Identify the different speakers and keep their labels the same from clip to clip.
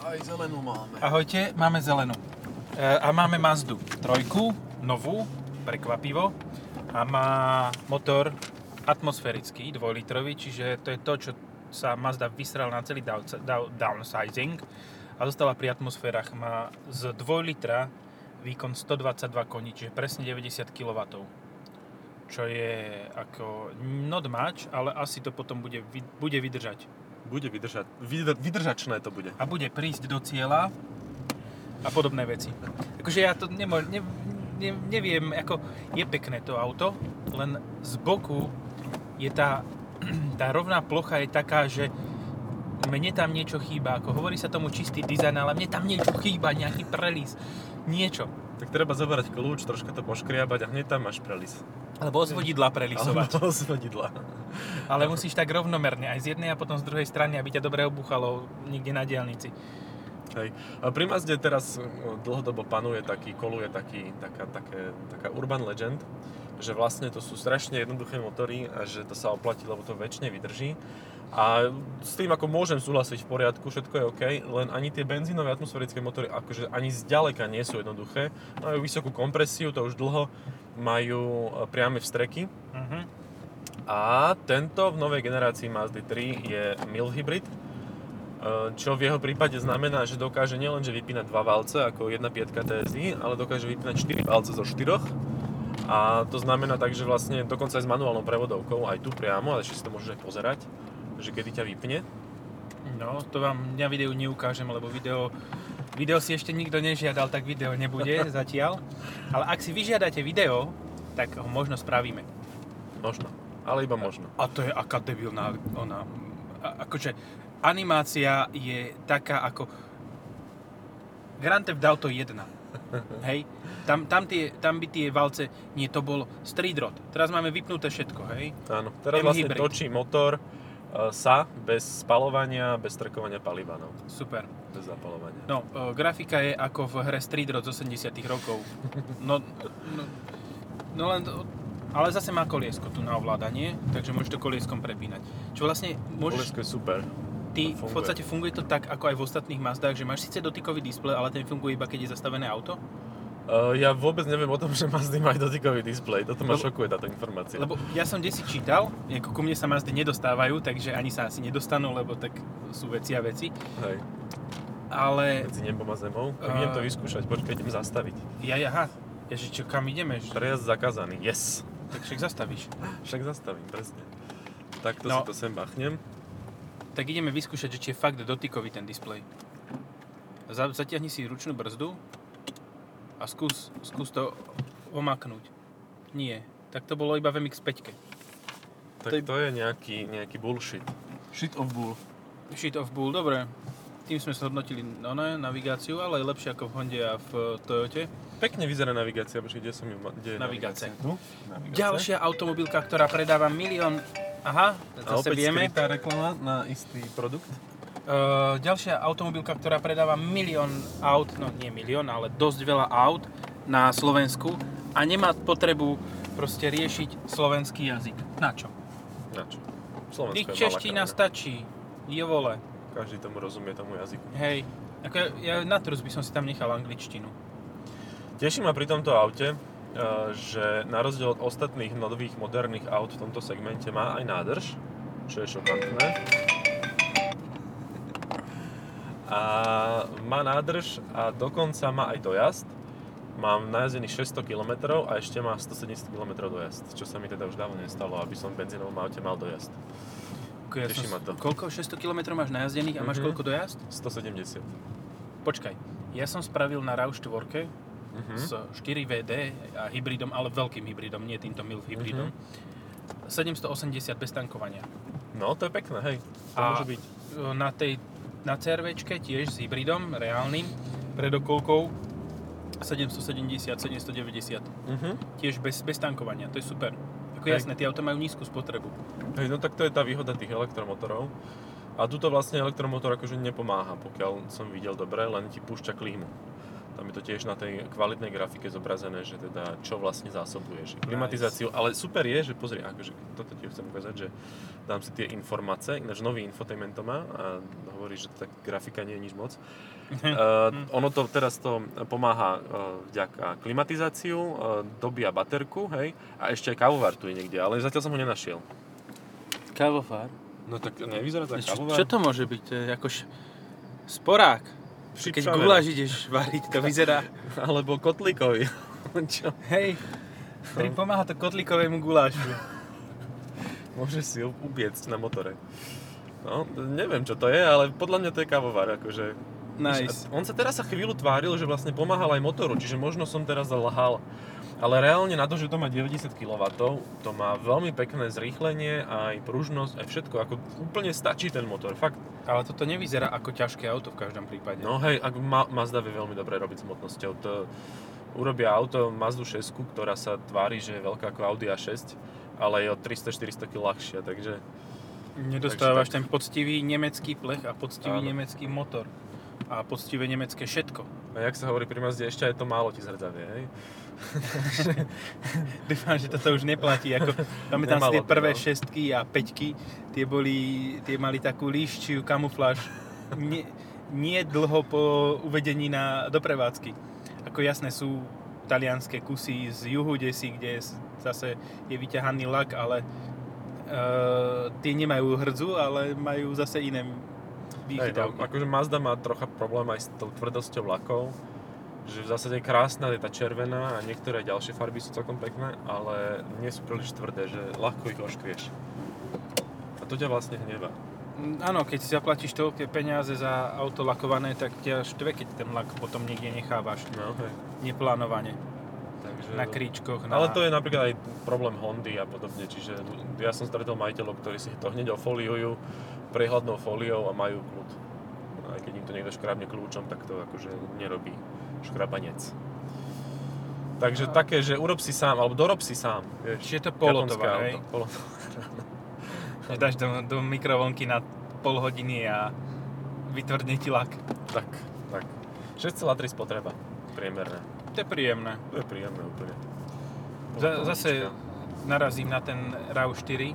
Speaker 1: Aj zelenú máme.
Speaker 2: Ahojte, máme zelenú. E, a máme Mazdu trojku, novú, prekvapivo. A má motor atmosférický, dvojlitrový, čiže to je to, čo sa Mazda vysral na celý down, down, downsizing a zostala pri atmosférach. Má z 2 litra výkon 122 koní, čiže presne 90 kW. Čo je ako not much, ale asi to potom bude, bude vydržať.
Speaker 1: Bude vydržať, vydr, vydržačné to bude.
Speaker 2: A bude prísť do cieľa a podobné veci. Akože ja to nemo, ne, ne, neviem, ako je pekné to auto, len z boku je tá, tá rovná plocha je taká, že mne tam niečo chýba. Ako hovorí sa tomu čistý dizajn, ale mne tam niečo chýba, nejaký prelis, niečo.
Speaker 1: Tak treba zobrať kľúč, troška to poškriabať a hneď tam máš prelis.
Speaker 2: Alebo z vodidla prelisovať.
Speaker 1: Alebo z vodidla.
Speaker 2: Ale musíš tak rovnomerne, aj z jednej a potom z druhej strany, aby ťa dobre obuchalo niekde na diálnici.
Speaker 1: Hej. A pri Mazde teraz no, dlhodobo panuje taký, koluje taký, taká, také, taká urban legend, že vlastne to sú strašne jednoduché motory a že to sa oplatí, lebo to väčšine vydrží. A s tým ako môžem súhlasiť v poriadku, všetko je OK, len ani tie benzínové atmosférické motory akože ani zďaleka nie sú jednoduché. Majú vysokú kompresiu, to už dlho, majú e, priame vstreky.
Speaker 2: Uh-huh.
Speaker 1: A tento v novej generácii Mazdy 3 je mild hybrid, e, čo v jeho prípade znamená, že dokáže nielenže vypínať dva valce ako 1.5 TSI, ale dokáže vypínať 4 valce zo 4 a to znamená tak, že vlastne dokonca aj s manuálnou prevodovkou, aj tu priamo, ale ešte si to môžeš aj pozerať, že kedy ťa vypne.
Speaker 2: No, to vám na videu neukážem, lebo video, video si ešte nikto nežiadal, tak video nebude zatiaľ. Ale ak si vyžiadate video, tak ho možno spravíme.
Speaker 1: Možno, ale iba možno.
Speaker 2: A to je aká debilná ona. A, akože animácia je taká ako Grand Theft Auto 1. Hej? Tam, tam, tie, tam by tie valce, nie, to bol street rod. Teraz máme vypnuté všetko, hej?
Speaker 1: Áno, teraz vlastne
Speaker 2: M-hybrid.
Speaker 1: točí motor sa bez spalovania, bez trkovania paliva, no.
Speaker 2: Super.
Speaker 1: Bez zapalovania.
Speaker 2: No, e, grafika je ako v hre Street Road z 80 rokov. No, no, no len, ale zase má koliesko tu na ovládanie, takže môžeš to kolieskom prepínať. Čo vlastne môžeš,
Speaker 1: Kolesko je super.
Speaker 2: ty, v podstate funguje to tak, ako aj v ostatných Mazdách, že máš síce dotykový displej, ale ten funguje iba keď je zastavené auto.
Speaker 1: Uh, ja vôbec neviem o tom, že Mazdy majú dotykový displej. Toto ma
Speaker 2: Lebo-
Speaker 1: šokuje táto informácia.
Speaker 2: Lebo ja som desi čítal, ako ku mne sa Mazdy nedostávajú, takže ani sa asi nedostanú, lebo tak sú veci a veci.
Speaker 1: Hej,
Speaker 2: Ale
Speaker 1: medzi nebom a zemou. Tak
Speaker 2: A-
Speaker 1: idem to vyskúšať, počkaj, idem zastaviť.
Speaker 2: ja, aha, Ježiš, čo, kam ideme?
Speaker 1: Prejazd zakázaný. Yes.
Speaker 2: Tak však zastavíš.
Speaker 1: Však zastavím, presne. Takto
Speaker 2: No.
Speaker 1: si to sem bachnem.
Speaker 2: Tak ideme vyskúšať, že či je fakt dotykový ten displej. Za- Zatiahni si ručnú brzdu a skús, skús to omaknúť. Nie. Tak to bolo iba v MX-5.
Speaker 1: Tak
Speaker 2: To je-
Speaker 1: to je nejaký, nejaký bullshit. Shit of bull.
Speaker 2: Shit of bull, dobre. Tým sme sa hodnotili no ne, navigáciu, ale je lepšie ako v Honde a v Toyote.
Speaker 1: Pekne vyzerá navigácia, počkej, kde som ju kde
Speaker 2: Navigácia.
Speaker 1: navigácia? Tu? Navigácia.
Speaker 2: Ďalšia automobilka, ktorá predáva milión... Aha,
Speaker 1: A
Speaker 2: zase
Speaker 1: opäť
Speaker 2: vieme.
Speaker 1: skrytá reklama na istý produkt.
Speaker 2: Uh, ďalšia automobilka, ktorá predáva milión aut, no nie milión, ale dosť veľa aut na Slovensku a nemá potrebu proste riešiť slovenský jazyk. Na čo?
Speaker 1: Na čo? Slovensko malá
Speaker 2: čeština
Speaker 1: krajina.
Speaker 2: stačí. Je vole.
Speaker 1: Každý tomu rozumie tomu jazyku.
Speaker 2: Hej. Ako ja, ja na trus by som si tam nechal angličtinu.
Speaker 1: Teší ma pri tomto aute, eh, že na rozdiel od ostatných nových moderných aut v tomto segmente má aj nádrž, čo je šokantné. A má nádrž a dokonca má aj dojazd. Mám najazdených 600 km a ešte má 170 km dojazd, čo sa mi teda už dávno nestalo, aby som v benzínovom aute mal dojazd.
Speaker 2: Ja
Speaker 1: Teší
Speaker 2: som,
Speaker 1: ma to.
Speaker 2: Koľko? 600 km máš najazdených a máš
Speaker 1: Mhm.
Speaker 2: koľko dojazd?
Speaker 1: 170.
Speaker 2: Počkaj. Ja som spravil na RAV4
Speaker 1: Mhm.
Speaker 2: s 4WD a hybridom, ale veľkým hybridom, nie týmto MILF hybridom.
Speaker 1: Mhm.
Speaker 2: 780 bez tankovania.
Speaker 1: No, to je pekné, hej. To
Speaker 2: A-
Speaker 1: môže byť.
Speaker 2: na tej na CRVčke tiež s hybridom reálnym predokolkou 770, 790.
Speaker 1: Mhm.
Speaker 2: Tiež bez, bez tankovania, to je super. Ako
Speaker 1: Hej.
Speaker 2: jasné, tie auta majú nízku spotrebu.
Speaker 1: Hej, no tak to je tá výhoda tých elektromotorov. A tuto vlastne elektromotor akože nepomáha, pokiaľ som videl dobre, len ti púšťa klímu. Tam je to tiež na tej kvalitnej grafike zobrazené, že teda čo vlastne zásobuješ. Klimatizáciu, ale super je, že pozri, akože toto ti chcem ukázať, že dám si tie informácie, ináč nový infotainment to má a hovorí, že tá grafika nie je nič moc. uh, ono to teraz to pomáha uh, vďaka klimatizáciu, uh, dobíja baterku, hej, a ešte aj kávovar tu je niekde, ale zatiaľ som ho nenašiel.
Speaker 2: Kávofár?
Speaker 1: No tak nevyzerá to ako
Speaker 2: Čo,
Speaker 1: kávovar?
Speaker 2: čo to môže byť? To je ako š... sporák. Keď guláš ideš variť, to vyzerá...
Speaker 1: Alebo kotlíkový. čo?
Speaker 2: Hej, ktorý pomáha to kotlíkovému gulášu.
Speaker 1: Môžeš si ho ubiecť na motore. No, neviem čo to je, ale podľa mňa to je kávovar, akože.
Speaker 2: Nice.
Speaker 1: On sa teraz sa chvíľu tváril, že vlastne pomáhal aj motoru, čiže možno som teraz zalhal. Ale reálne na to, že to má 90 kW, to má veľmi pekné zrýchlenie, aj pružnosť, aj všetko. Ako úplne stačí ten motor, fakt.
Speaker 2: Ale toto nevyzerá ako ťažké auto v každom prípade.
Speaker 1: No hej, ak Ma- Mazda vie veľmi dobre robiť s hmotnosťou. To urobia auto Mazdu 6, ktorá sa tvári, že je veľká ako Audi A6, ale je o 300-400 kg ľahšia, takže
Speaker 2: Nedostávaš
Speaker 1: Takže
Speaker 2: ten poctivý nemecký plech a poctivý
Speaker 1: Áno.
Speaker 2: nemecký motor. A poctivé nemecké všetko.
Speaker 1: A jak sa hovorí pri Mazde, ešte aj to málo ti zhrdzavie, hej?
Speaker 2: Dúfam, že toto už neplatí. Ako, pamätám si tie
Speaker 1: to,
Speaker 2: prvé
Speaker 1: no.
Speaker 2: šestky a peťky, tie, boli, tie mali takú líščiu kamufláž. Nie, nie dlho po uvedení na, do prevádzky. Ako jasné sú talianské kusy z juhu desi, kde zase je vyťahaný lak, ale uh, tie nemajú hrdzu, ale majú zase iné výchytavky.
Speaker 1: akože Mazda má trocha problém aj s tou tvrdosťou lakov, že v zásade je krásna, je tá červená a niektoré ďalšie farby sú celkom pekné, ale nie sú príliš tvrdé, že ľahko ich oškvieš. A to ťa vlastne hnevá.
Speaker 2: Mm, Áno, keď si zaplatíš toľké peniaze za auto lakované, tak ťa štve, keď ten lak potom niekde nechávaš
Speaker 1: No, hej.
Speaker 2: neplánovane.
Speaker 1: Takže...
Speaker 2: Na kríčkoch, na...
Speaker 1: Ale to je napríklad aj problém Hondy a podobne, čiže ja som stretol majiteľov, ktorí si to hneď ofoliujú prehľadnou fóliou a majú kľud. Aj keď im to niekto škrábne kľúčom, tak to akože nerobí škrabanec. Takže také, že urob si sám, alebo dorob si sám, vieš.
Speaker 2: Čiže je to polotovar, hej?
Speaker 1: Polo-
Speaker 2: dáš do, do mikrovlnky na pol hodiny a vytvrdne ti lak.
Speaker 1: tak, tak. 6,3 spotreba, priemerná.
Speaker 2: To je príjemné.
Speaker 1: To je príjemné úplne.
Speaker 2: Z- zase narazím na ten RAV4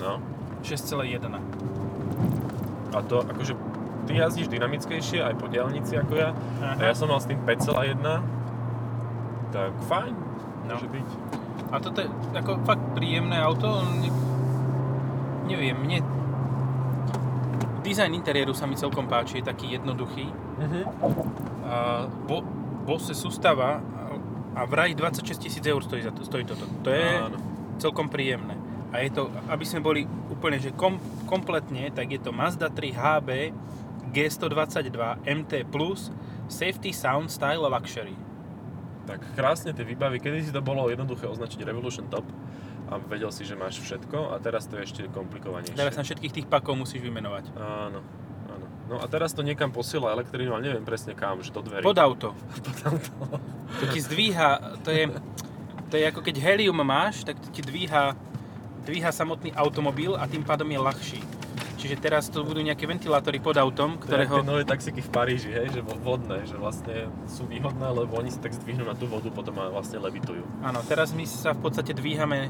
Speaker 1: No.
Speaker 2: 6,1.
Speaker 1: A to akože ty jazdíš dynamickejšie aj po diaľnici ako ja. A ja som mal s tým 5,1. Tak fajn,
Speaker 2: No.
Speaker 1: môže byť.
Speaker 2: A toto je ako fakt príjemné auto. Ne, neviem, mne... Design interiéru sa mi celkom páči, je taký jednoduchý.
Speaker 1: Mhm.
Speaker 2: A bo, Bose sústava a vraj 26 tisíc eur stojí, za to, stojí toto. To je
Speaker 1: Áno.
Speaker 2: celkom príjemné. A je to, aby sme boli úplne že kom, kompletne, tak je to Mazda 3 HB G122 MT Plus Safety Sound Style Luxury.
Speaker 1: Tak krásne tie výbavy. Kedy si to bolo jednoduché označiť Revolution Top a vedel si, že máš všetko a teraz to je ešte komplikovanejšie.
Speaker 2: Teraz na všetkých tých pakov musíš vymenovať.
Speaker 1: Áno, áno. No a teraz to niekam posiela elektrínu, ale neviem presne kam, že do dverí.
Speaker 2: Pod auto.
Speaker 1: Pod auto.
Speaker 2: To ti zdvíha, to je, to je ako keď helium máš, tak to ti dvíha, dvíha samotný automobil a tým pádom je ľahší. Čiže teraz to budú nejaké ventilátory pod autom,
Speaker 1: ktorého... Tie nové taxíky v Paríži, hej, že vo- vodné, že vlastne sú výhodné, lebo oni sa tak zdvihnú na tú vodu, potom a vlastne levitujú.
Speaker 2: Áno, teraz my sa v podstate dvíhame...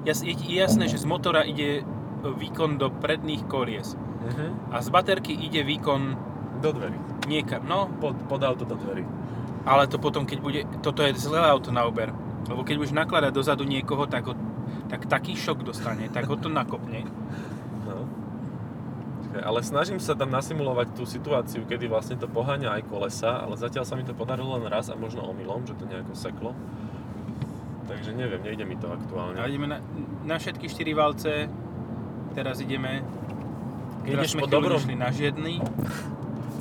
Speaker 2: Jas, je, jasné, že z motora ide výkon do predných kolies.
Speaker 1: Mhm.
Speaker 2: A z baterky ide výkon
Speaker 1: Do dverí.
Speaker 2: niekam. No,
Speaker 1: Pod, pod auto do dverí.
Speaker 2: ale to potom, keď bude... Toto je zlé auto na Uber. Lebo keď budeš nakladať dozadu niekoho, tak, ho, tak taký šok dostane, tak ho to nakopne.
Speaker 1: No. Čakaj, Ale snažím sa tam nasimulovať tú situáciu, kedy vlastne to poháňa aj kolesa, ale zatiaľ sa mi to podarilo len raz a možno omylom, že to nejako seklo. Takže neviem, nejde mi to aktuálne.
Speaker 2: A ideme na, na všetky 4 valce. Teraz ideme...
Speaker 1: Keď
Speaker 2: sme
Speaker 1: po dobrom-
Speaker 2: na žiedny.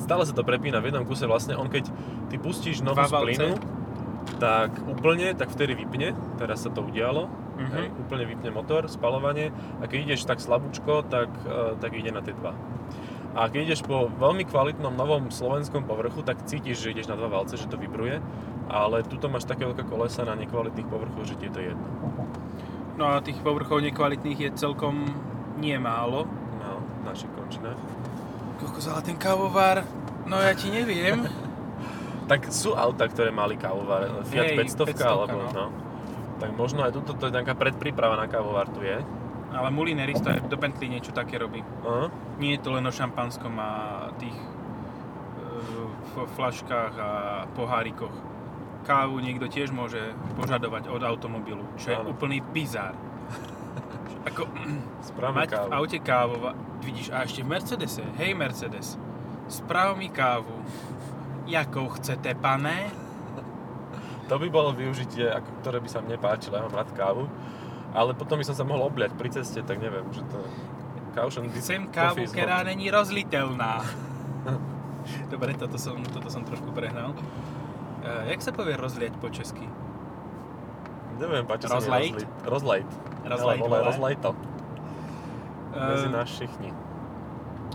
Speaker 1: Stále sa to prepína v jednom kuse vlastne. On keď ty pustíš nohu z plynu, tak úplne, tak vtedy vypne. Teraz sa to udialo.
Speaker 2: Mhm.
Speaker 1: Hej, úplne vypne motor, spalovanie. A keď ideš tak slabúčko, tak, e, tak ide na tie dva. A keď ideš po veľmi kvalitnom novom slovenskom povrchu, tak cítiš, že ideš na dva valce, že to vibruje. Ale tuto máš také veľké kolesa na nekvalitných povrchoch, že ti je to jedno.
Speaker 2: No a tých povrchov nekvalitných je celkom nie málo.
Speaker 1: No, naši končné.
Speaker 2: Kokos, ale ten kávovar, no ja ti neviem.
Speaker 1: Tak sú auta, ktoré mali kávovar, Fiat
Speaker 2: Hej,
Speaker 1: 500,
Speaker 2: 500,
Speaker 1: alebo
Speaker 2: no.
Speaker 1: no. Tak možno aj tuto, to je taká predpríprava na kávovar tu je.
Speaker 2: Ale Mulineris to do Bentley niečo také robí.
Speaker 1: Aha.
Speaker 2: Nie je to len o šampanskom a tých e, f- flaškách a pohárikoch. Kávu niekto tiež môže požadovať od automobilu, čo je
Speaker 1: Áno.
Speaker 2: úplný bizár. Ako,
Speaker 1: Správame
Speaker 2: mať
Speaker 1: kávu.
Speaker 2: v aute kávu, vidíš, a ešte v Mercedese, hej Mercedes, správ mi kávu. Jakou chcete, pane?
Speaker 1: To by bolo využitie, ktoré by sa mne páčilo, ja mám rád kávu. Ale potom by som sa mohol obliať pri ceste, tak neviem, že to... Caution
Speaker 2: Chcem kávu, ktorá není rozliteľná. Dobre, toto som, toto som trošku prehnal. E, jak sa povie rozliať po česky?
Speaker 1: Neviem, páči sa mi
Speaker 2: Rozlejt?
Speaker 1: Rozlejt.
Speaker 2: Rozlejt,
Speaker 1: Ale vole,
Speaker 2: vole.
Speaker 1: rozlej to. Medzi nás všichni.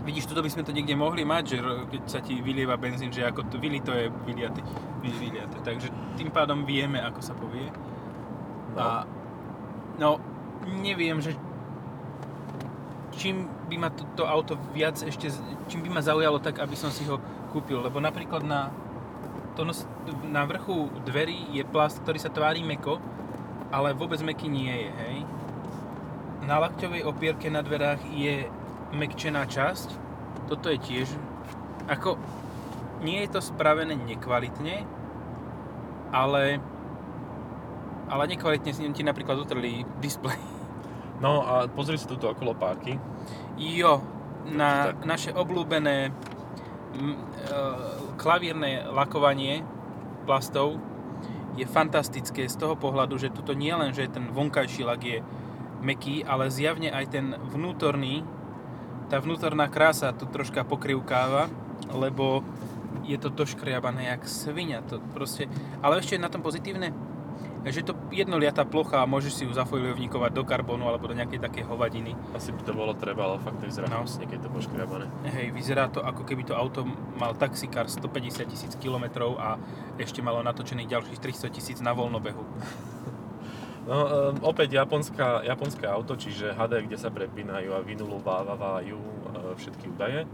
Speaker 2: Vidíš, tuto by sme to niekde mohli mať, že keď sa ti vylieva benzín, že ako to vylito je vyliate, vy- vyliate. Takže tým pádom vieme, ako sa povie.
Speaker 1: No.
Speaker 2: A no, neviem, že čím by ma toto auto viac ešte, čím by ma zaujalo tak, aby som si ho kúpil. Lebo napríklad na, to nos, na vrchu dverí je plast, ktorý sa tvári meko, ale vôbec meký nie je, hej. Na lakťovej opierke na dverách je mekčená časť. Toto je tiež, ako, nie je to spravené nekvalitne, ale ale nekvalitne si ti napríklad utrli displej.
Speaker 1: No a pozri si túto okolo párky.
Speaker 2: Jo, na
Speaker 1: Tak.
Speaker 2: naše obľúbené m, e, klavierne lakovanie plastov je fantastické z toho pohľadu, že tuto nie len, že ten vonkajší lak je meký, ale zjavne aj ten vnútorný, tá vnútorná krása tu troška pokrivkáva, lebo je to doškriabané jak svinia. To proste, ale ešte je na tom pozitívne, že to jednoliatá plocha a môžeš si ju zafoliovníkovať do karbonu alebo do nejakej takej hovadiny.
Speaker 1: Asi by to bolo treba, ale fakt to vyzerá
Speaker 2: No.
Speaker 1: hnusne, keď to poškriabané.
Speaker 2: Hej, vyzerá to ako keby to auto mal taxikár 150 tisíc km a ešte malo natočených ďalších 300 tisíc na voľnobehu.
Speaker 1: No, um, opäť japonská, japonské auto, čiže HD, kde sa prepínajú a vynulovávajú uh, všetky údaje.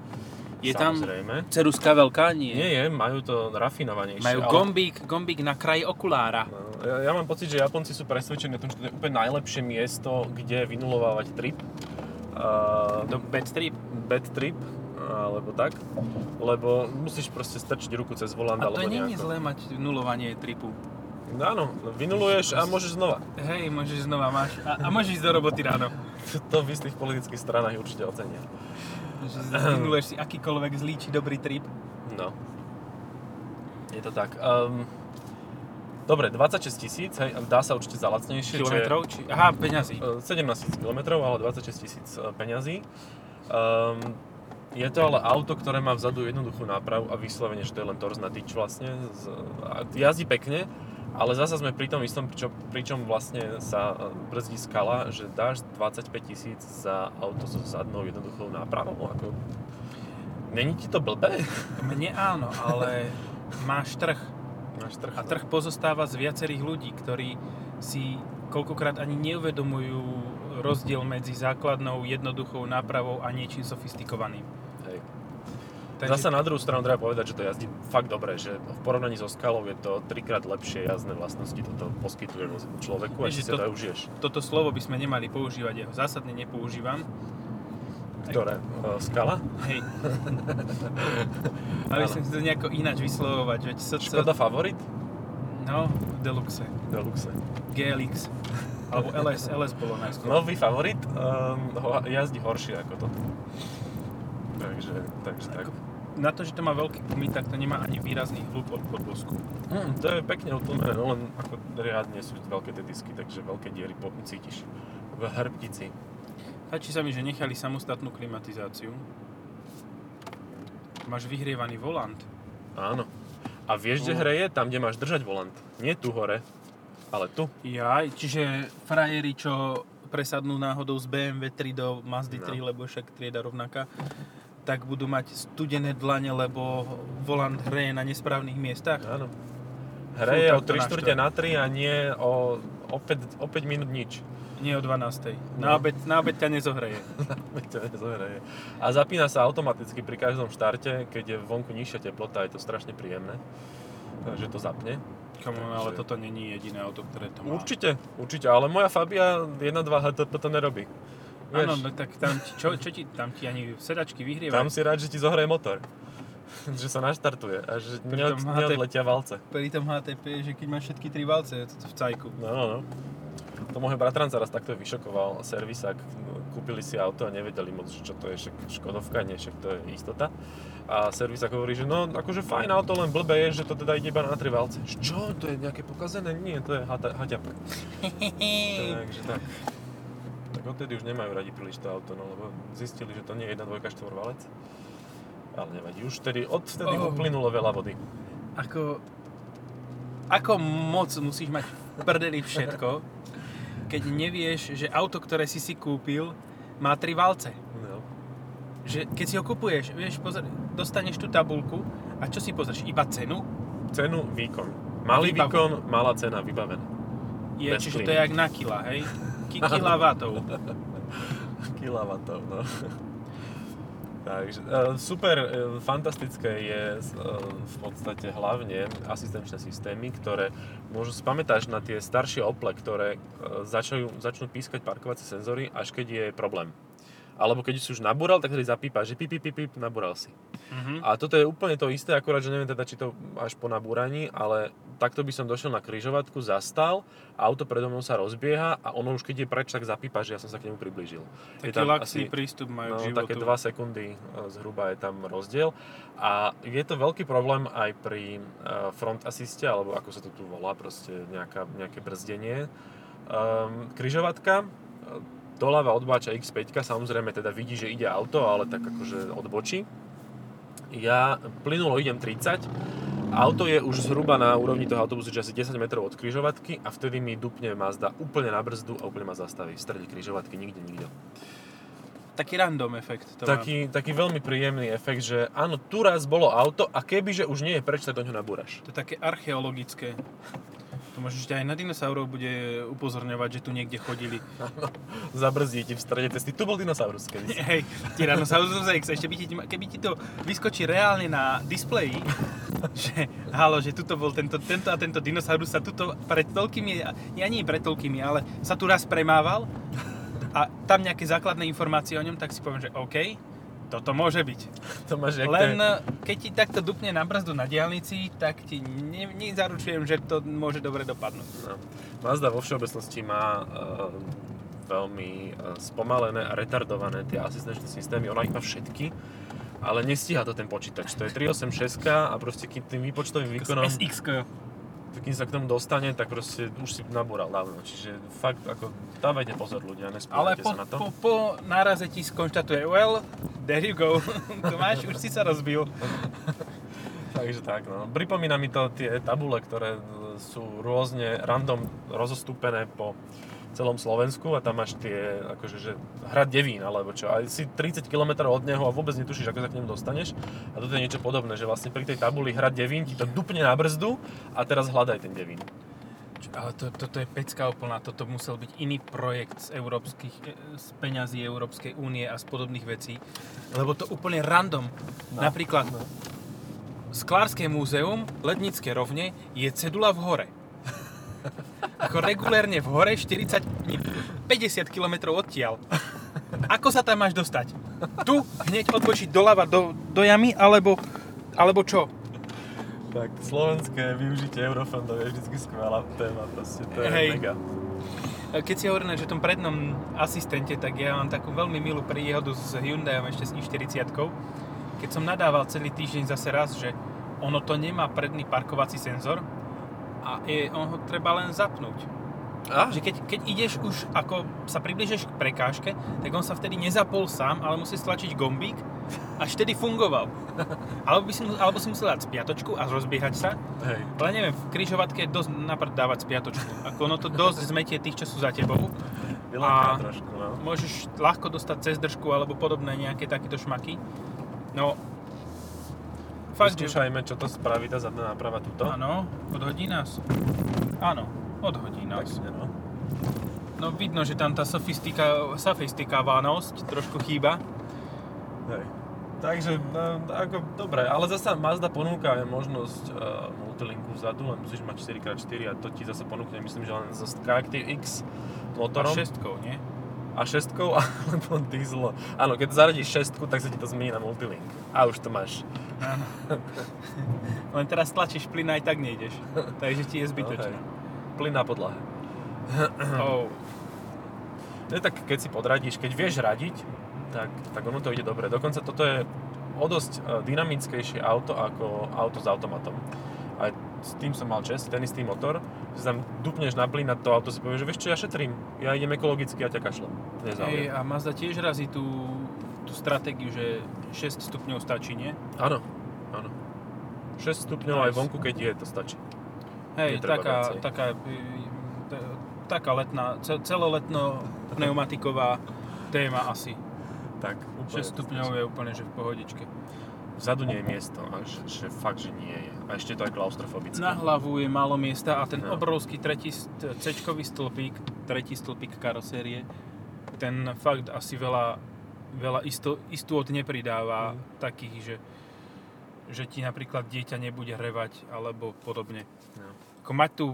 Speaker 2: Je tam
Speaker 1: Samozrejme.
Speaker 2: ceruska veľká? Nie.
Speaker 1: Nie je, majú to rafinovanejšie.
Speaker 2: Majú
Speaker 1: ale-
Speaker 2: gombík, gombík na kraji okulára.
Speaker 1: No, ja, ja mám pocit, že Japonci sú presvedčení o tom, že to je úplne najlepšie miesto, kde vynulovávať trip. Uh,
Speaker 2: bad strip.
Speaker 1: bad trip, alebo tak. Lebo musíš proste strčiť ruku cez volant,
Speaker 2: A to nie je zlé mať nulovanie tripu.
Speaker 1: No áno, vynuluješ a môžeš znova.
Speaker 2: Hej, môžeš znova máš. A, a môžeš ísť do roboty ráno.
Speaker 1: To v istých politických stranách určite ocenia.
Speaker 2: Že vynuluješ si akýkoľvek zlý či dobrý trip.
Speaker 1: No. Je to tak. Um, dobre, 26 tisíc, hej, dá sa určite za lacnejšie.
Speaker 2: Kilometrov? Či... Aha, peňazí.
Speaker 1: E, 17 000 km, ale 26 tisíc e, peňazí. Um, je to ale auto, ktoré má vzadu jednoduchú nápravu a vyslovene, že to je len torz na tyč vlastne. Z, a jazdí pekne, ale zasa sme pri tom istom, pričom, pričom vlastne sa e, brzdí skala, že dáš 25 tisíc za auto so zadnou jednoduchou nápravou. Ako... Není ti to blbé?
Speaker 2: Mne áno, ale máš trh.
Speaker 1: Máš trh.
Speaker 2: A trh pozostáva z viacerých ľudí, ktorí si koľkokrát ani neuvedomujú rozdiel medzi základnou, jednoduchou nápravou a niečím sofistikovaným. Takže
Speaker 1: Zasa na druhú stranu treba povedať, že to jazdí fakt dobre, že v porovnaní so skalou je to trikrát lepšie jazdné vlastnosti, toto poskytuje človeku a si
Speaker 2: to-
Speaker 1: to užiješ.
Speaker 2: toto slovo by sme nemali používať, ja ho zásadne nepoužívam.
Speaker 1: Ktoré? E, Skala?
Speaker 2: Hej. Ale som si to nejako ináč vyslovovať, veď so,
Speaker 1: Škoda favorit?
Speaker 2: No, Deluxe,
Speaker 1: Deluxe.
Speaker 2: GLX, alebo LS, LS bolo najskôr.
Speaker 1: Nový favorit um, jazdí horšie ako toto. Takže, takže tak.
Speaker 2: Na to, že to má veľký gumy, tak to nemá ani výrazný hluk od podvozku.
Speaker 1: Hm, to je pekne utlmené, no len ako riadne sú veľké tie disky, takže veľké diery po, cítiš v hrbtici.
Speaker 2: Páči sa mi, že nechali samostatnú klimatizáciu. Máš vyhrievaný volant.
Speaker 1: Áno. A vieš, kde
Speaker 2: No.
Speaker 1: hreje? Tam, kde máš držať volant. Nie tu hore, ale tu.
Speaker 2: Jaj, čiže frajeri, čo presadnú náhodou z BMW 3 do Mazdy
Speaker 1: No.
Speaker 2: 3, lebo však trieda rovnaká, tak budú mať studené dlane, lebo volant hreje na nesprávnych miestach.
Speaker 1: Áno. Hreje o
Speaker 2: tak to
Speaker 1: 3 čtvrte na 3 a nie o, o, 5, o 5 minút nič.
Speaker 2: Nie o 12.
Speaker 1: No.
Speaker 2: Na obed, na obed ťa nezohreje.
Speaker 1: Veď to nezohreje. A zapína sa automaticky pri každom štarte, keď je vonku nižšia teplota, je to strašne príjemné. že to zapne.
Speaker 2: Come on, ale
Speaker 1: Takže-
Speaker 2: toto není jediné auto, ktoré to má.
Speaker 1: Určite, určite, ale moja Fabia 1.2 HTP to nerobí.
Speaker 2: Áno,
Speaker 1: Vieš,
Speaker 2: no tak tam ti, čo, čo ti, tam ti ani sedačky vyhrievajú.
Speaker 1: tam si rád, že ti zohraje motor. že sa naštartuje a že neod, neodletia valce.
Speaker 2: Pri tom HTP že keď máš všetky tri valce, to v cajku.
Speaker 1: No, no, no. To môj bratranca raz takto vyšokoval servisák, kúpili si auto a nevedeli moc, že čo to je, však Škodovka, nie, však to je istota. A servisák hovorí, že no, akože fajn auto, len blbé je, že to teda ide iba na tri valce. Že Čo, to je nejaké pokazené? Nie, to je hata- haťap. Takže tak. Tak odtedy už nemajú radi príliš to auto, no lebo zistili, že to nie je 1, 2, 4 valec. Ale nevadí, už vtedy, odtedy
Speaker 2: Oh.
Speaker 1: uplynulo veľa vody.
Speaker 2: Ako, ako moc musíš mať v prdeli všetko, keď nevieš, že auto, ktoré si si kúpil, má tri valce.
Speaker 1: No.
Speaker 2: Že keď si ho kupuješ, vieš, pozr- dostaneš tú tabulku a čo si pozrieš? Iba cenu?
Speaker 1: Cenu, výkon. Malý výkon, malá cena, vybavené.
Speaker 2: Je,
Speaker 1: Bez
Speaker 2: čiže
Speaker 1: klímy.
Speaker 2: to je jak na kila, hej? Ki- kilowattov.
Speaker 1: kilowattov, no. Takže e, super, e, fantastické je e, v podstate hlavne asistenčné systémy, ktoré môžu, si pamätáš na tie staršie Ople, ktoré začajú, začnú pískať parkovacie senzory, až keď je problém. Alebo keď si už nabúral, tak tedy zapípa, že pip, pip, pip, pip, nabúral si.
Speaker 2: Mhm.
Speaker 1: A toto je úplne to isté, akorát, že neviem teda, či to až po nabúraní, ale takto by som došiel na kryžovatku, zastal, auto predo mnou sa rozbieha a ono už keď je preč, tak zapípa, že ja som sa k nemu priblížil. Je
Speaker 2: Taký
Speaker 1: tam
Speaker 2: laxný
Speaker 1: asi-
Speaker 2: prístup majú
Speaker 1: No,
Speaker 2: k životu.
Speaker 1: také 2 sekundy e, zhruba je tam rozdiel. A je to veľký problém aj pri e, front assiste, alebo ako sa to tu volá, proste nejaká, nejaké brzdenie. Um, kryžovatka, doľava odbáča X5, samozrejme teda vidí, že ide auto, ale tak akože odbočí. Ja plynulo idem 30, auto je už zhruba na úrovni toho autobusu, že asi 10 metrov od kryžovatky a vtedy mi dupne Mazda úplne na brzdu a úplne ma zastaví v strede kryžovatky, nikde, nikde.
Speaker 2: Taký random efekt to.
Speaker 1: Taký, taký veľmi príjemný efekt, že áno, tu raz bolo auto a kebyže už nie je preč, tak do ňoho nabúraš.
Speaker 2: To je také archeologické. To možno ešte aj na dinosaurov bude upozorňovať, že tu niekde chodili.
Speaker 1: Zabrzdí ti v strede cesty. Tu bol dinosaurus kedysi.
Speaker 2: Hej, Tyrannosaurus Rex, ešte by ti, keby ti to vyskočí reálne na displeji, že halo, že tuto bol tento, tento a tento dinosaurus sa tuto pred toľkými, nie ani pred toľkými, ale sa tu raz premával a tam nejaké základné informácie o ňom, tak si poviem, že OK, toto môže byť.
Speaker 1: To máš
Speaker 2: Len keď ti takto dupne na brzdu na diálnici, tak ti ne, nezaručujem, že to môže dobre dopadnúť.
Speaker 1: No. Mazda vo všeobecnosti má uh, veľmi uh, spomalené a retardované tie asistenčné systémy. Ona ich má všetky, ale nestíha to ten počítač. To je 386 a proste tým výpočtovým výkonom,
Speaker 2: SX.
Speaker 1: Kým sa k tomu dostane, tak proste už si nabúral dávno. Čiže fakt, ako dávajte pozor ľudia,
Speaker 2: Ale
Speaker 1: nespomínajte
Speaker 2: po,
Speaker 1: sa na to.
Speaker 2: po, po náraze ti skonštatuje, well, there you go, to máš, už si sa rozbil.
Speaker 1: Takže tak, no. Pripomína mi to tie tabule, ktoré sú rôzne random rozostúpené po celom Slovensku a tam máš tie, akože, že hrad Devín, alebo čo. A si 30 km od neho a vôbec netušíš, ako sa k nemu dostaneš. A toto je niečo podobné, že vlastne pri tej tabuli hrad Devín ti to dupne na brzdu a teraz hľadaj ten Devín.
Speaker 2: Ale to, toto je pecka úplná, toto musel byť iný projekt z, európskych, e, z peňazí Európskej únie a z podobných vecí, lebo to úplne random.
Speaker 1: No,
Speaker 2: Napríklad
Speaker 1: no.
Speaker 2: Sklárske múzeum, Lednické rovne, je cedula v hore. Ako regulérne v hore, 40, nie, 50 km odtiaľ. Ako sa tam máš dostať? Tu hneď odbočiť doľava do, do jamy, alebo, alebo čo?
Speaker 1: Tak slovenské využitie eurofondov je vždy skvelá téma, proste to je
Speaker 2: Hej.
Speaker 1: mega.
Speaker 2: Keď si hovoríme, že v tom prednom asistente, tak ja mám takú veľmi milú príhodu s Hyundaiom ešte s i40 Keď som nadával celý týždeň zase raz, že ono to nemá predný parkovací senzor a je, on ho treba len zapnúť.
Speaker 1: A?
Speaker 2: Že keď, keď ideš už, ako sa približeš k prekážke, tak on sa vtedy nezapol sám, ale musí stlačiť gombík, až vtedy fungoval. Alebo, by si, alebo si musel dať spiatočku a rozbiehať sa,
Speaker 1: Hej.
Speaker 2: ale neviem, v križovatke je dosť naprd dávať spiatočku. Ako ono to dosť zmetie tých, čo sú za tebou.
Speaker 1: Vylaká
Speaker 2: A-
Speaker 1: trošku, no.
Speaker 2: Môžeš ľahko dostať cez držku alebo podobné nejaké takéto šmaky. No, fakt, že...
Speaker 1: Vyskúšajme, čo to spraví tá zadná náprava tuto.
Speaker 2: Áno, odhodí nás. Áno, odhodí
Speaker 1: Tak,
Speaker 2: nás.
Speaker 1: no.
Speaker 2: No vidno, že tam tá sofistika, sofistikovanosť trošku chýba.
Speaker 1: Hej. Takže, no, ako, dobre, ale zasa Mazda ponúka aj možnosť uh, multilinku vzadu, len musíš mať 4x4 a to ti zase ponúkne, myslím, že len so Skyactiv X
Speaker 2: A
Speaker 1: motorom.
Speaker 2: šestkou, nie?
Speaker 1: A šestkou, alebo diesel. Áno, keď zaradíš šestku, tak sa ti to zmení na multilink. A už to máš.
Speaker 2: Áno. Len teraz tlačíš plyn aj tak nejdeš. Takže ti je zbytočné.
Speaker 1: No, Plyn na podlahe.
Speaker 2: Oh.
Speaker 1: No tak keď si podradíš, keď vieš radiť, tak, tak ono to ide dobre. Dokonca toto je o dosť e, dynamickejšie auto ako auto s automatom. A s tým som mal čest, ten istý motor, že tam dupneš na plyn a to auto si povie, že vieš čo, ja šetrím, ja idem ekologicky a ťa kašlem.
Speaker 2: Hej, a Mazda tiež razí tú, tú stratégiu, že 6 stupňov stačí, nie?
Speaker 1: Áno, áno. 6 stupňov aj vonku, keď je, to stačí.
Speaker 2: Hej, taká, taká, t- taká letná, ce- celoletno pneumatiková téma asi.
Speaker 1: Tak,
Speaker 2: 6 stupňov je úplne že v pohodičke.
Speaker 1: Vzadu nie je miesto, a že, fakt, že nie je. A ešte to aj klaustrofobické.
Speaker 2: Na hlavu je málo miesta a ten
Speaker 1: No.
Speaker 2: obrovský tretí C-čkový stĺpik, tretí stĺpik karosérie, ten fakt asi veľa, veľa isto, istôt nepridáva
Speaker 1: Mm.
Speaker 2: takých, že, že ti napríklad dieťa nebude hrevať alebo podobne.
Speaker 1: No.
Speaker 2: Ako mať tú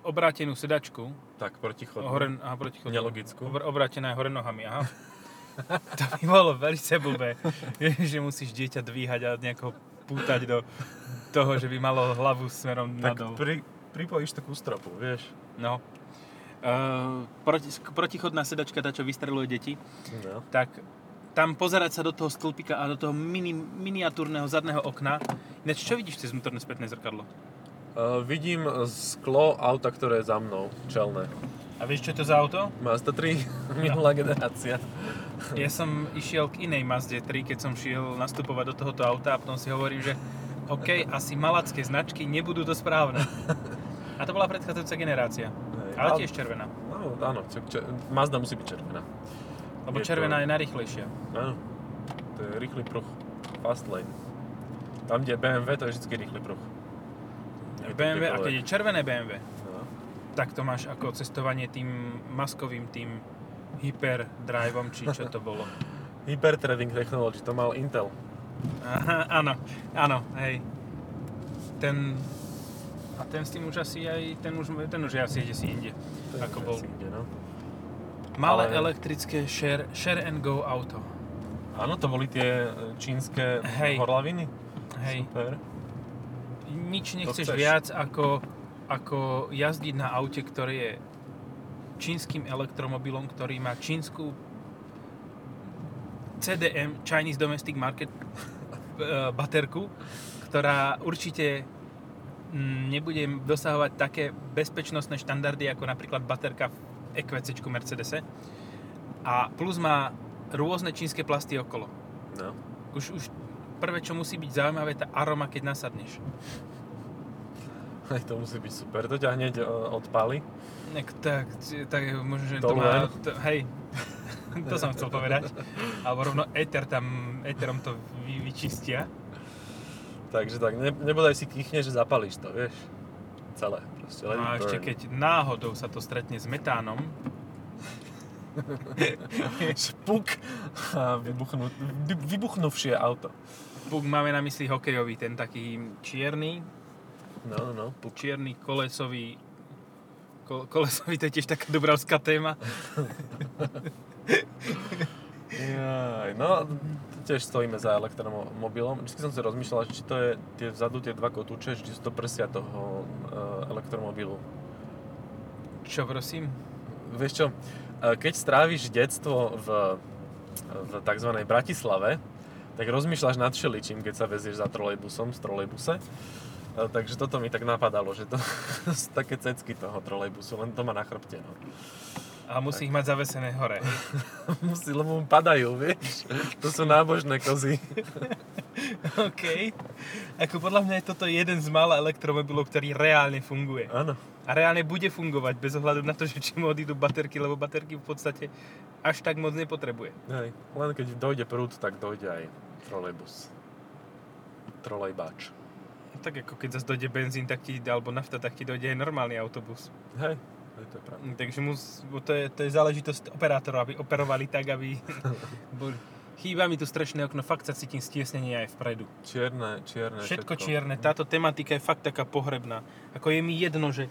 Speaker 2: obrátenú sedačku,
Speaker 1: Tak, protichodnú.
Speaker 2: hore, aha, protichodnú,
Speaker 1: Nelogickú.
Speaker 2: obr- obrátená je hore nohami, aha. to by bolo veľmi blbé, že musíš dieťa dvíhať a nejako pútať do toho, že by malo hlavu smerom
Speaker 1: Tak
Speaker 2: nadol.
Speaker 1: pri, pripojíš to ku stropu, vieš.
Speaker 2: No. Uh, proti, protichodná sedačka, tá, čo vystreluje deti,
Speaker 1: No.
Speaker 2: tak tam pozerať sa do toho stĺpika a do toho mini, miniatúrneho zadného okna. Ináč, čo vidíš cez vnútorné spätné zrkadlo?
Speaker 1: Uh, vidím sklo auta, ktoré je za mnou, čelné.
Speaker 2: A vieš, čo je to za auto?
Speaker 1: Mazda 3, minulá generácia.
Speaker 2: Ja som išiel k inej Mazde 3, keď som šiel nastupovať do tohoto auta a potom si hovorím, že OK, asi malacké značky nebudú to správne. A to bola predchádzajúca generácia.
Speaker 1: Hej,
Speaker 2: Ale
Speaker 1: al-
Speaker 2: tiež červená.
Speaker 1: No, áno, č- č- Mazda musí byť červená.
Speaker 2: Lebo
Speaker 1: Je to-
Speaker 2: červená je najrychlejšia.
Speaker 1: Áno, to je rýchly pruh. Fast lane. Tam, kde je BMW, to je vždy rýchly je to
Speaker 2: BMW, a keď je červené BMW,
Speaker 1: No.
Speaker 2: Tak to máš ako cestovanie tým maskovým, tým hyperdriveom, či čo to bolo.
Speaker 1: Hyperthreading technology, to mal Intel.
Speaker 2: Aha, áno, áno, hej. Ten, a ten s tým už asi aj, ten už, ten už je asi ide si inde,
Speaker 1: je
Speaker 2: ako bol.
Speaker 1: Inde, no.
Speaker 2: Malé
Speaker 1: Ale-
Speaker 2: elektrické share, share and go auto.
Speaker 1: Áno, to boli tie e, čínske
Speaker 2: Hej.
Speaker 1: horlaviny.
Speaker 2: Hej,
Speaker 1: Super.
Speaker 2: nič nechceš
Speaker 1: chceš.
Speaker 2: viac ako, ako jazdiť na aute, ktoré je čínskym elektromobilom, ktorý má čínsku CDM, Chinese Domestic Market eh, baterku, ktorá určite mm, nebude dosahovať také bezpečnostné štandardy ako napríklad baterka v EQC Mercedese. A plus má rôzne čínske plasty okolo.
Speaker 1: No.
Speaker 2: Už, už prvé, čo musí byť zaujímavé, tá aroma, keď nasadneš.
Speaker 1: Aj to musí byť super. To ťa hneď e, odpáli.
Speaker 2: Tak, tak, tak možno, že to má... To, hej, to som chcel povedať. Alebo rovno éter tam, éterom to vy, vyčistia.
Speaker 1: Takže tak, ne, nebodaj si kýchne, že zapalíš to, vieš. Celé. Proste,
Speaker 2: No a ešte
Speaker 1: burn.
Speaker 2: keď náhodou sa to stretne s metánom,
Speaker 1: Puk a vybuchnú, vy- vybuchnuvšie auto.
Speaker 2: Puk máme na mysli hokejový, ten taký čierny,
Speaker 1: No, no, no,
Speaker 2: čierny kolesový ko, kolesový, to je tiež taká dobravská téma.
Speaker 1: Jaj, no, tiež stojíme za elektromobilom. Vždy som si rozmýšľal, či to je tie vzadu tie dva kotúče, či sú to prsia toho uh, elektromobilu.
Speaker 2: Čo prosím?
Speaker 1: Vieš čo, e, keď stráviš detstvo v, v tzv. Bratislave, tak rozmýšľaš nad všeličím, keď sa vezieš za trolejbusom z trolejbuse. Takže toto mi tak napadalo, že to sú také cecky toho trolejbusu, len to má na chrbte. No.
Speaker 2: A musí ich mať zavesené hore.
Speaker 1: Musí, lebo mu padajú, vieš. To sú nábožné kozy.
Speaker 2: OK. Ako podľa mňa je toto jeden z mála elektromobilov, ktorý reálne funguje.
Speaker 1: Áno.
Speaker 2: A reálne bude fungovať bez ohľadu na to, že či mu odídu baterky, lebo baterky v podstate až tak moc nepotrebuje.
Speaker 1: Hej. Len keď dojde prúd, tak dojde aj trolejbus. Trolejbáč.
Speaker 2: Tak ako keď zase dojde benzín, tak ti, alebo nafta, tak ti dojde aj normálny autobus.
Speaker 1: Hej. Hej, to je pravda.
Speaker 2: Mm, Takže mus, to, je, to je záležitosť operátorov, aby operovali tak, aby boli... Chýba mi tu strešné okno, fakt sa cítim stiesnenie aj vpredu.
Speaker 1: Čierne, čierne,
Speaker 2: Všetko čierne, táto tematika je fakt taká pohrebná. Ako je mi jedno, že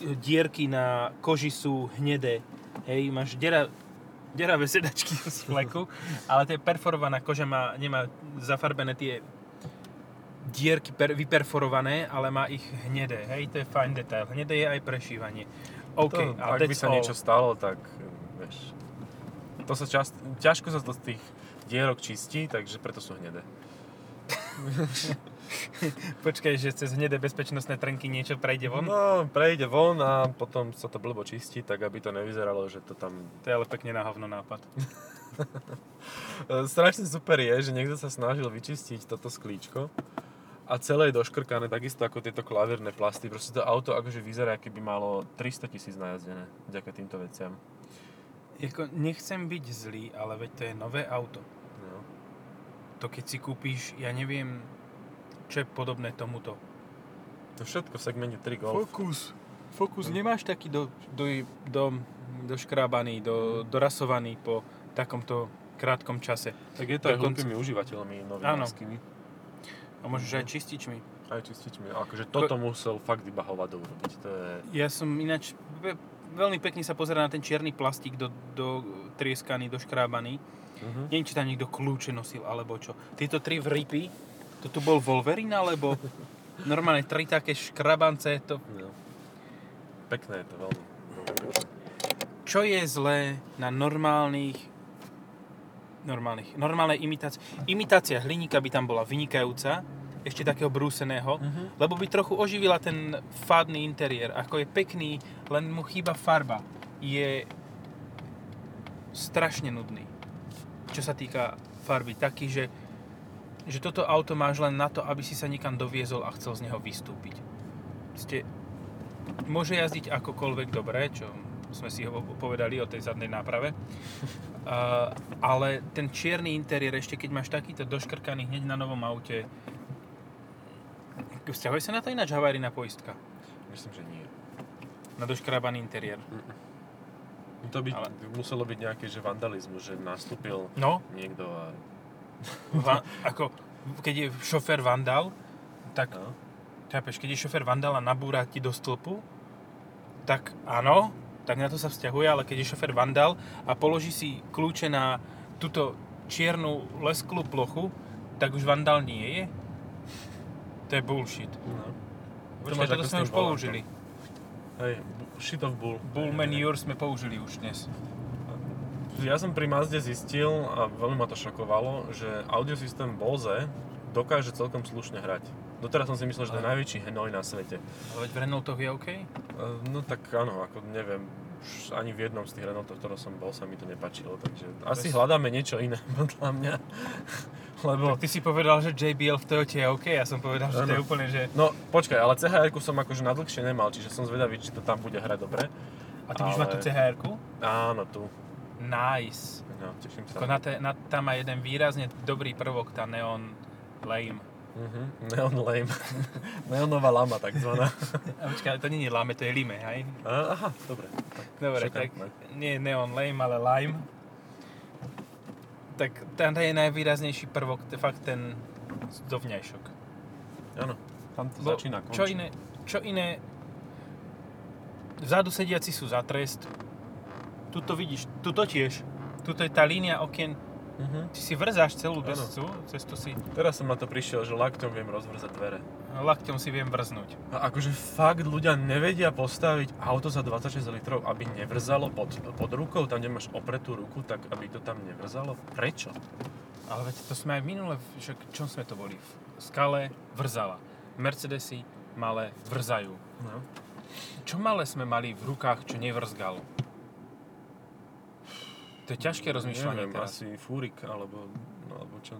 Speaker 2: dierky na koži sú hnedé. Hej, máš dera, deravé sedačky z fleku, ale to je perforovaná koža, má, nemá zafarbené tie dierky per, vyperforované, ale má ich hnedé. Hej, to je fajn detail. Hnedé je aj prešívanie. OK,
Speaker 1: to,
Speaker 2: a
Speaker 1: ak by sa
Speaker 2: all.
Speaker 1: niečo stalo, tak vieš, to sa čast, ťažko sa to z tých dierok čistí, takže preto sú hnedé.
Speaker 2: Počkaj, že cez hnedé bezpečnostné trnky niečo prejde von?
Speaker 1: No, prejde von a potom sa to blbo čistí, tak aby to nevyzeralo, že to tam...
Speaker 2: To je ale pekne na hovno nápad.
Speaker 1: Strašne super je, že niekto sa snažil vyčistiť toto sklíčko a celé je doškrkané, takisto ako tieto klavírne plasty. Proste to auto akože vyzerá, keby malo 300 tisíc najazdené, vďaka týmto veciam.
Speaker 2: Jako, nechcem byť zlý, ale veď to je nové auto.
Speaker 1: No.
Speaker 2: To keď si kúpiš, ja neviem, čo je podobné tomuto.
Speaker 1: To všetko v segmente 3 Golf.
Speaker 2: Focus. Focus nemáš taký do, do, do, doškrábaný, do, dorasovaný po takomto krátkom čase.
Speaker 1: Tak je to aj hlúpými užívateľmi
Speaker 2: Áno. A môžeš aj čističmi.
Speaker 1: Aj čističmi. Akože toto musel fakt iba hovado urobiť. To je...
Speaker 2: Ja som ináč ve, veľmi pekne sa pozerá na ten čierny plastík do, do trieskaný, doškrábaný.
Speaker 1: Uh-huh.
Speaker 2: Neviem, či tam niekto kľúče nosil, alebo čo. Tieto tri vripy, to tu bol Wolverine, alebo normálne tri také škrabance, to
Speaker 1: No. Pekné je to veľmi.
Speaker 2: Čo je zlé na normálnych normálnych, normálnej imitácii. Imitácia hliníka by tam bola vynikajúca, ešte takého brúseného,
Speaker 1: Mhm.
Speaker 2: lebo by trochu oživila ten fádny interiér. Ako je pekný, len mu chýba farba. Je strašne nudný. Čo sa týka farby. Taký, že, že toto auto máš len na to, aby si sa niekam doviezol a chcel z neho vystúpiť. Ste, môže jazdiť akokoľvek dobre, čo sme si ho povedali o tej zadnej náprave. Uh, ale ten čierny interiér, ešte keď máš takýto doškrkaný hneď na novom aute, vzťahuje sa na to ináč havarijná poistka?
Speaker 1: Myslím, že nie.
Speaker 2: Na doškrábaný interiér.
Speaker 1: To by
Speaker 2: Ale-
Speaker 1: muselo byť nejaké že vandalizmus, že nastúpil
Speaker 2: No,
Speaker 1: niekto a...
Speaker 2: va, ako keď je šofér vandal, tak
Speaker 1: No.
Speaker 2: Chápeš, keď je šofér vandala nabúra ti do stĺpu, tak áno, tak na to sa vzťahuje, ale keď je šofér vandal a položí si kľúče na túto čiernu lesklú plochu, tak už vandal nie je. To je bullshit.
Speaker 1: No.
Speaker 2: Počkaj, toto sme už použili.
Speaker 1: Hej, shit of bull.
Speaker 2: Bull manure sme použili už dnes.
Speaker 1: Ja som pri Mazde zistil, a veľmi ma to šokovalo, že audiosystém Bose dokáže celkom slušne hrať. Doteraz som si myslel, že to je najväčší hnoj na svete.
Speaker 2: Ale veď v Renaultoch je OK?
Speaker 1: E, No tak áno, ako neviem, už ani v jednom z tých Renaultov, ktoré som bol, sa mi to nepačilo, takže asi
Speaker 2: Bez-
Speaker 1: hľadáme niečo iné, podľa mňa. Lebo,
Speaker 2: Tak ty si povedal, že JBL v Toyote je OK, ja som povedal, že to je úplne, že...
Speaker 1: no počkaj, ale chr som akože na dlhšie nemal, čiže som zvedavý, či to tam bude hrať dobre.
Speaker 2: A ty už má tú
Speaker 1: Ale-
Speaker 2: chr
Speaker 1: Áno, tu.
Speaker 2: Nice.
Speaker 1: No, teším sa.
Speaker 2: Ako na te, na, tam má jeden výrazne dobrý prvok, tá Neon Lame.
Speaker 1: Mhm, Neon lame. Neonová lama takzvaná.
Speaker 2: A počkaj, to nie je lame, to je lime, hej?
Speaker 1: Aha, dobre. Tak,
Speaker 2: Dobre, tak
Speaker 1: šokantné.
Speaker 2: nie neon lame, ale lime. Tak tam je najvýraznejší prvok, to je fakt ten dovňajšok.
Speaker 1: Áno, tam to
Speaker 2: Bo
Speaker 1: začína končí.
Speaker 2: čo iné, čo iné, vzadu sediaci sú za trest, tuto vidíš, tuto tiež, tuto je tá línia okien,
Speaker 1: Mhm.
Speaker 2: ty si vrzáš celú
Speaker 1: Áno.
Speaker 2: cestu, si
Speaker 1: Teraz som na to prišiel, že lakťom viem rozvrzať dvere.
Speaker 2: lakťom si viem vrznúť.
Speaker 1: A akože fakt ľudia nevedia postaviť auto za 26 litrov, aby nevrzalo pod, pod rukou, tam, kde máš opretú ruku, tak aby to tam nevrzalo. Prečo?
Speaker 2: Ale veď to sme aj minule, však čom sme to boli? V skale vrzala. Mercedesy malé vrzajú.
Speaker 1: No.
Speaker 2: Čo malé sme mali v rukách, čo nevrzgalo? To je ťažké rozmýšľanie
Speaker 1: Neviem,
Speaker 2: teraz.
Speaker 1: asi fúrik, alebo, no, alebo čo.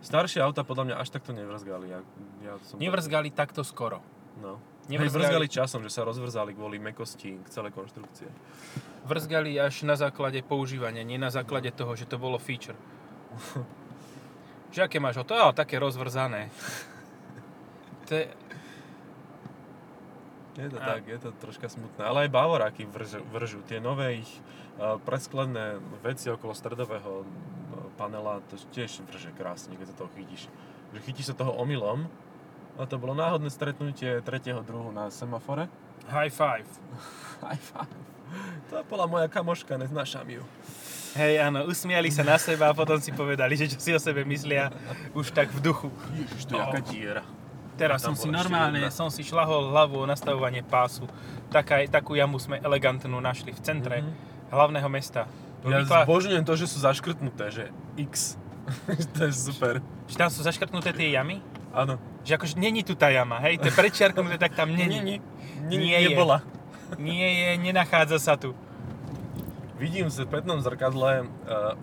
Speaker 1: Staršie auta podľa mňa až takto nevrzgali. Ja, ja som
Speaker 2: Nevrzgali takto skoro.
Speaker 1: No.
Speaker 2: Nevrzgali-
Speaker 1: Nevrzgali časom, že sa rozvrzali kvôli mekosti celej konštrukcie.
Speaker 2: Vrzgali až na základe používania, nie na základe toho, že to bolo feature. Že aké máš auto? Á, také rozvrzané. To je,
Speaker 1: Je to
Speaker 2: A-
Speaker 1: tak, je to troška smutné. Ale aj Bavoráky vržu, vržu. Tie nové ich presklené veci okolo stredového uh, panela, to tiež vrže krásne, keď sa toho chytíš. Že chytíš sa toho omylom, a to bolo náhodné stretnutie tretieho druhu na semafore.
Speaker 2: High five.
Speaker 1: High five. To bola moja kamoška, neznášam ju.
Speaker 2: Hej, áno, usmiali sa na seba a potom si povedali, že čo si o sebe myslia už tak v duchu.
Speaker 1: Ježiš, to je
Speaker 2: No.
Speaker 1: jaká diera.
Speaker 2: Teraz som si normálne, som si šlahol hlavu o nastavovanie pásu. Taká, takú jamu sme elegantnú našli v centre
Speaker 1: Mhm.
Speaker 2: hlavného mesta.
Speaker 1: Ja
Speaker 2: Vykla-
Speaker 1: zbožňujem to, že sú zaškrtnuté, že X. to je super.
Speaker 2: Že tam sú zaškrtnuté tie jamy?
Speaker 1: Áno.
Speaker 2: Že akože není tu tá jama, hej? To je prečiarknuté, tak tam není.
Speaker 1: Nie, nie,
Speaker 2: Nie
Speaker 1: nebola.
Speaker 2: Nie je, nenachádza sa tu.
Speaker 1: Vidím v spätnom zrkadle uh,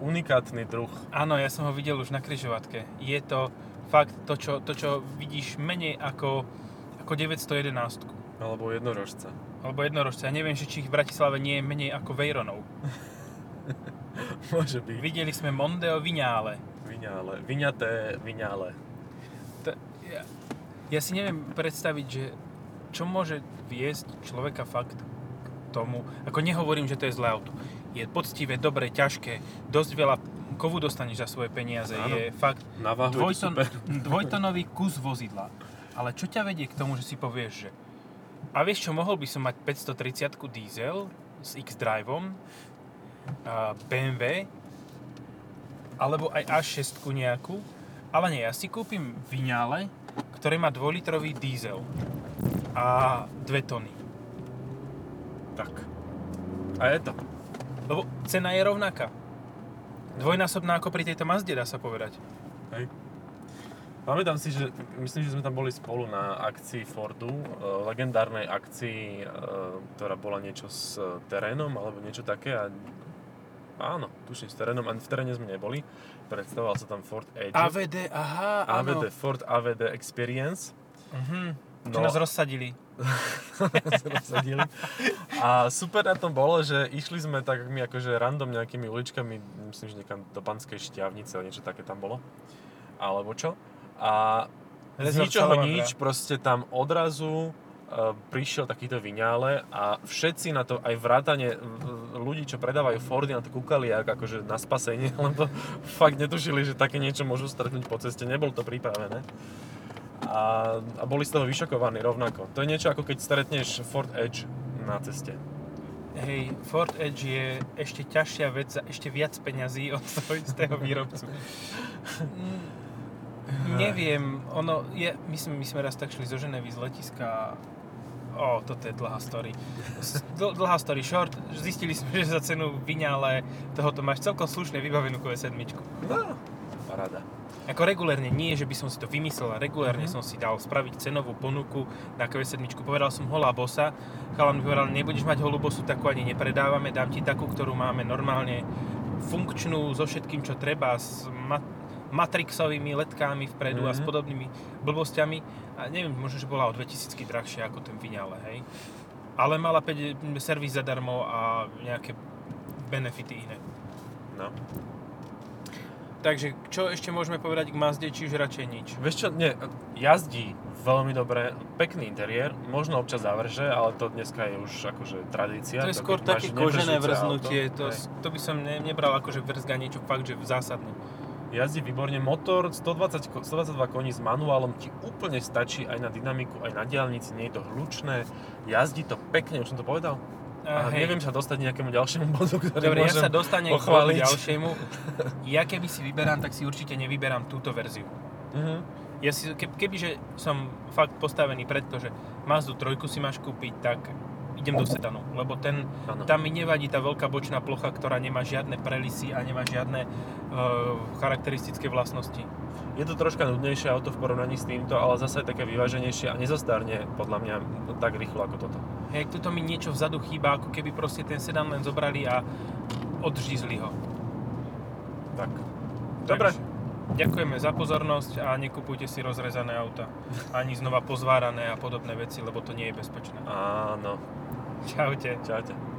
Speaker 1: unikátny druh.
Speaker 2: Áno, ja som ho videl už na kryžovatke. Je to fakt to, čo, to, čo vidíš menej ako, ako 911.
Speaker 1: Alebo jednorožca.
Speaker 2: Alebo jednorožce. Ja neviem, že či ich v Bratislave nie je menej ako Vejronov.
Speaker 1: Môže byť.
Speaker 2: Videli sme Mondeo Vignale.
Speaker 1: Vyňále. Vyňaté, vyňále.
Speaker 2: T- ja, ja si neviem predstaviť, že čo môže viesť človeka fakt k tomu, ako nehovorím, že to je zlé auto. Je poctivé, dobré, ťažké, dosť veľa kovu dostaneš za svoje peniaze.
Speaker 1: Áno.
Speaker 2: Je fakt
Speaker 1: Na váhu
Speaker 2: dvojton, dvojtonový kus vozidla. Ale čo ťa vedie k tomu, že si povieš, že a vieš čo, mohol by som mať 530 diesel s X-Driveom, BMW, alebo aj A6 nejakú, ale nie, ja si kúpim Vignale, ktorý má 2-litrový diesel a 2 tony.
Speaker 1: Tak. A je to.
Speaker 2: Lebo cena je rovnaká. Dvojnásobná ako pri tejto Mazde, dá sa povedať.
Speaker 1: Hej. Pamätám si, že myslím, že sme tam boli spolu na akcii Fordu, e, legendárnej akcii, e, ktorá bola niečo s e, terénom alebo niečo také a áno, tuším s terénom, ani v teréne sme neboli. Predstavoval sa tam Ford Edge.
Speaker 2: AVD, aha, áno.
Speaker 1: AVD, Ford AVD Experience.
Speaker 2: Mhm.
Speaker 1: No.
Speaker 2: nás rozsadili.
Speaker 1: sa rozsadili. A super na tom bolo, že išli sme tak my akože random nejakými uličkami, myslím, že niekam do Banskej šťavnice, alebo niečo také tam bolo. Alebo čo. A z ničoho nič, proste tam odrazu e, prišiel takýto viňále a všetci na to, aj vrátane e, ľudí, čo predávajú Fordy, na to kúkali jak akože na spasenie, lebo fakt netušili, že také niečo môžu stretnúť po ceste, nebolo to pripravené. A, a boli z toho vyšokovaní rovnako. To je niečo ako keď stretneš Ford Edge na ceste.
Speaker 2: Hej, Ford Edge je ešte ťažšia vec za ešte viac peňazí od toho istého výrobcu. Neviem, ono, je, my, sme, my sme raz tak šli zo Ženevy z letiska O, toto je dlhá story. Dl, dlhá story short, zistili sme, že za cenu Viňale tohoto máš celkom slušne vybavenú QS7.
Speaker 1: No, paráda.
Speaker 2: Ako regulérne nie, že by som si to vymyslel, regulérne
Speaker 1: Mhm.
Speaker 2: som si dal spraviť cenovú ponuku na QS7. Povedal som holá bosa, chalan mi povedal, nebudeš mať holú bosu, takú ani nepredávame, dám ti takú, ktorú máme normálne funkčnú so všetkým, čo treba, s ma- matrixovými letkami vpredu a s
Speaker 1: Mhm.
Speaker 2: podobnými blbosťami. A neviem, možno, že bola o 2000 drahšia ako ten Vignale, hej. Ale mala 5 servis zadarmo a nejaké benefity iné.
Speaker 1: No.
Speaker 2: Takže čo ešte môžeme povedať k Mazde, či už radšej nič?
Speaker 1: Vieš čo, nie, jazdí veľmi dobre, pekný interiér, možno občas zavrže, ale to dneska je už akože tradícia.
Speaker 2: To je skôr také kožené vrznutie,
Speaker 1: auto.
Speaker 2: to,
Speaker 1: Hej.
Speaker 2: to by som ne, nebral ako, že vrzga niečo fakt, že zásadné.
Speaker 1: Jazdí výborne, motor 120, ko- 122 koní s manuálom ti úplne stačí aj na dynamiku, aj na diálnici, nie je to hlučné, jazdí to pekne, už som to povedal. A
Speaker 2: hej.
Speaker 1: neviem sa dostať nejakému ďalšiemu bodu, ktorý
Speaker 2: Dobre, ja
Speaker 1: môžem
Speaker 2: sa dostanem k
Speaker 1: pochváliť.
Speaker 2: ďalšiemu. Ja keby si vyberám, tak si určite nevyberám túto verziu.
Speaker 1: Mhm.
Speaker 2: Ja si, ke, kebyže som fakt postavený pred to, že Mazdu 3 si máš kúpiť, tak idem do sedanu, lebo ten,
Speaker 1: Áno.
Speaker 2: tam mi nevadí tá veľká bočná plocha, ktorá nemá žiadne prelisy a nemá žiadne uh, charakteristické vlastnosti.
Speaker 1: Je to troška nudnejšie auto v porovnaní s týmto, ale zase je také vyváženejšie a nezostárne podľa mňa tak rýchlo ako toto.
Speaker 2: Hej, tuto mi niečo vzadu chýba, ako keby proste ten sedan len zobrali a odžízli ho.
Speaker 1: Tak. Dobre.
Speaker 2: Takže Ďakujeme za pozornosť a nekupujte si rozrezané auta. Ani znova pozvárané a podobné veci, lebo to nie je bezpečné.
Speaker 1: Áno.
Speaker 2: Čaute.
Speaker 1: Čaute.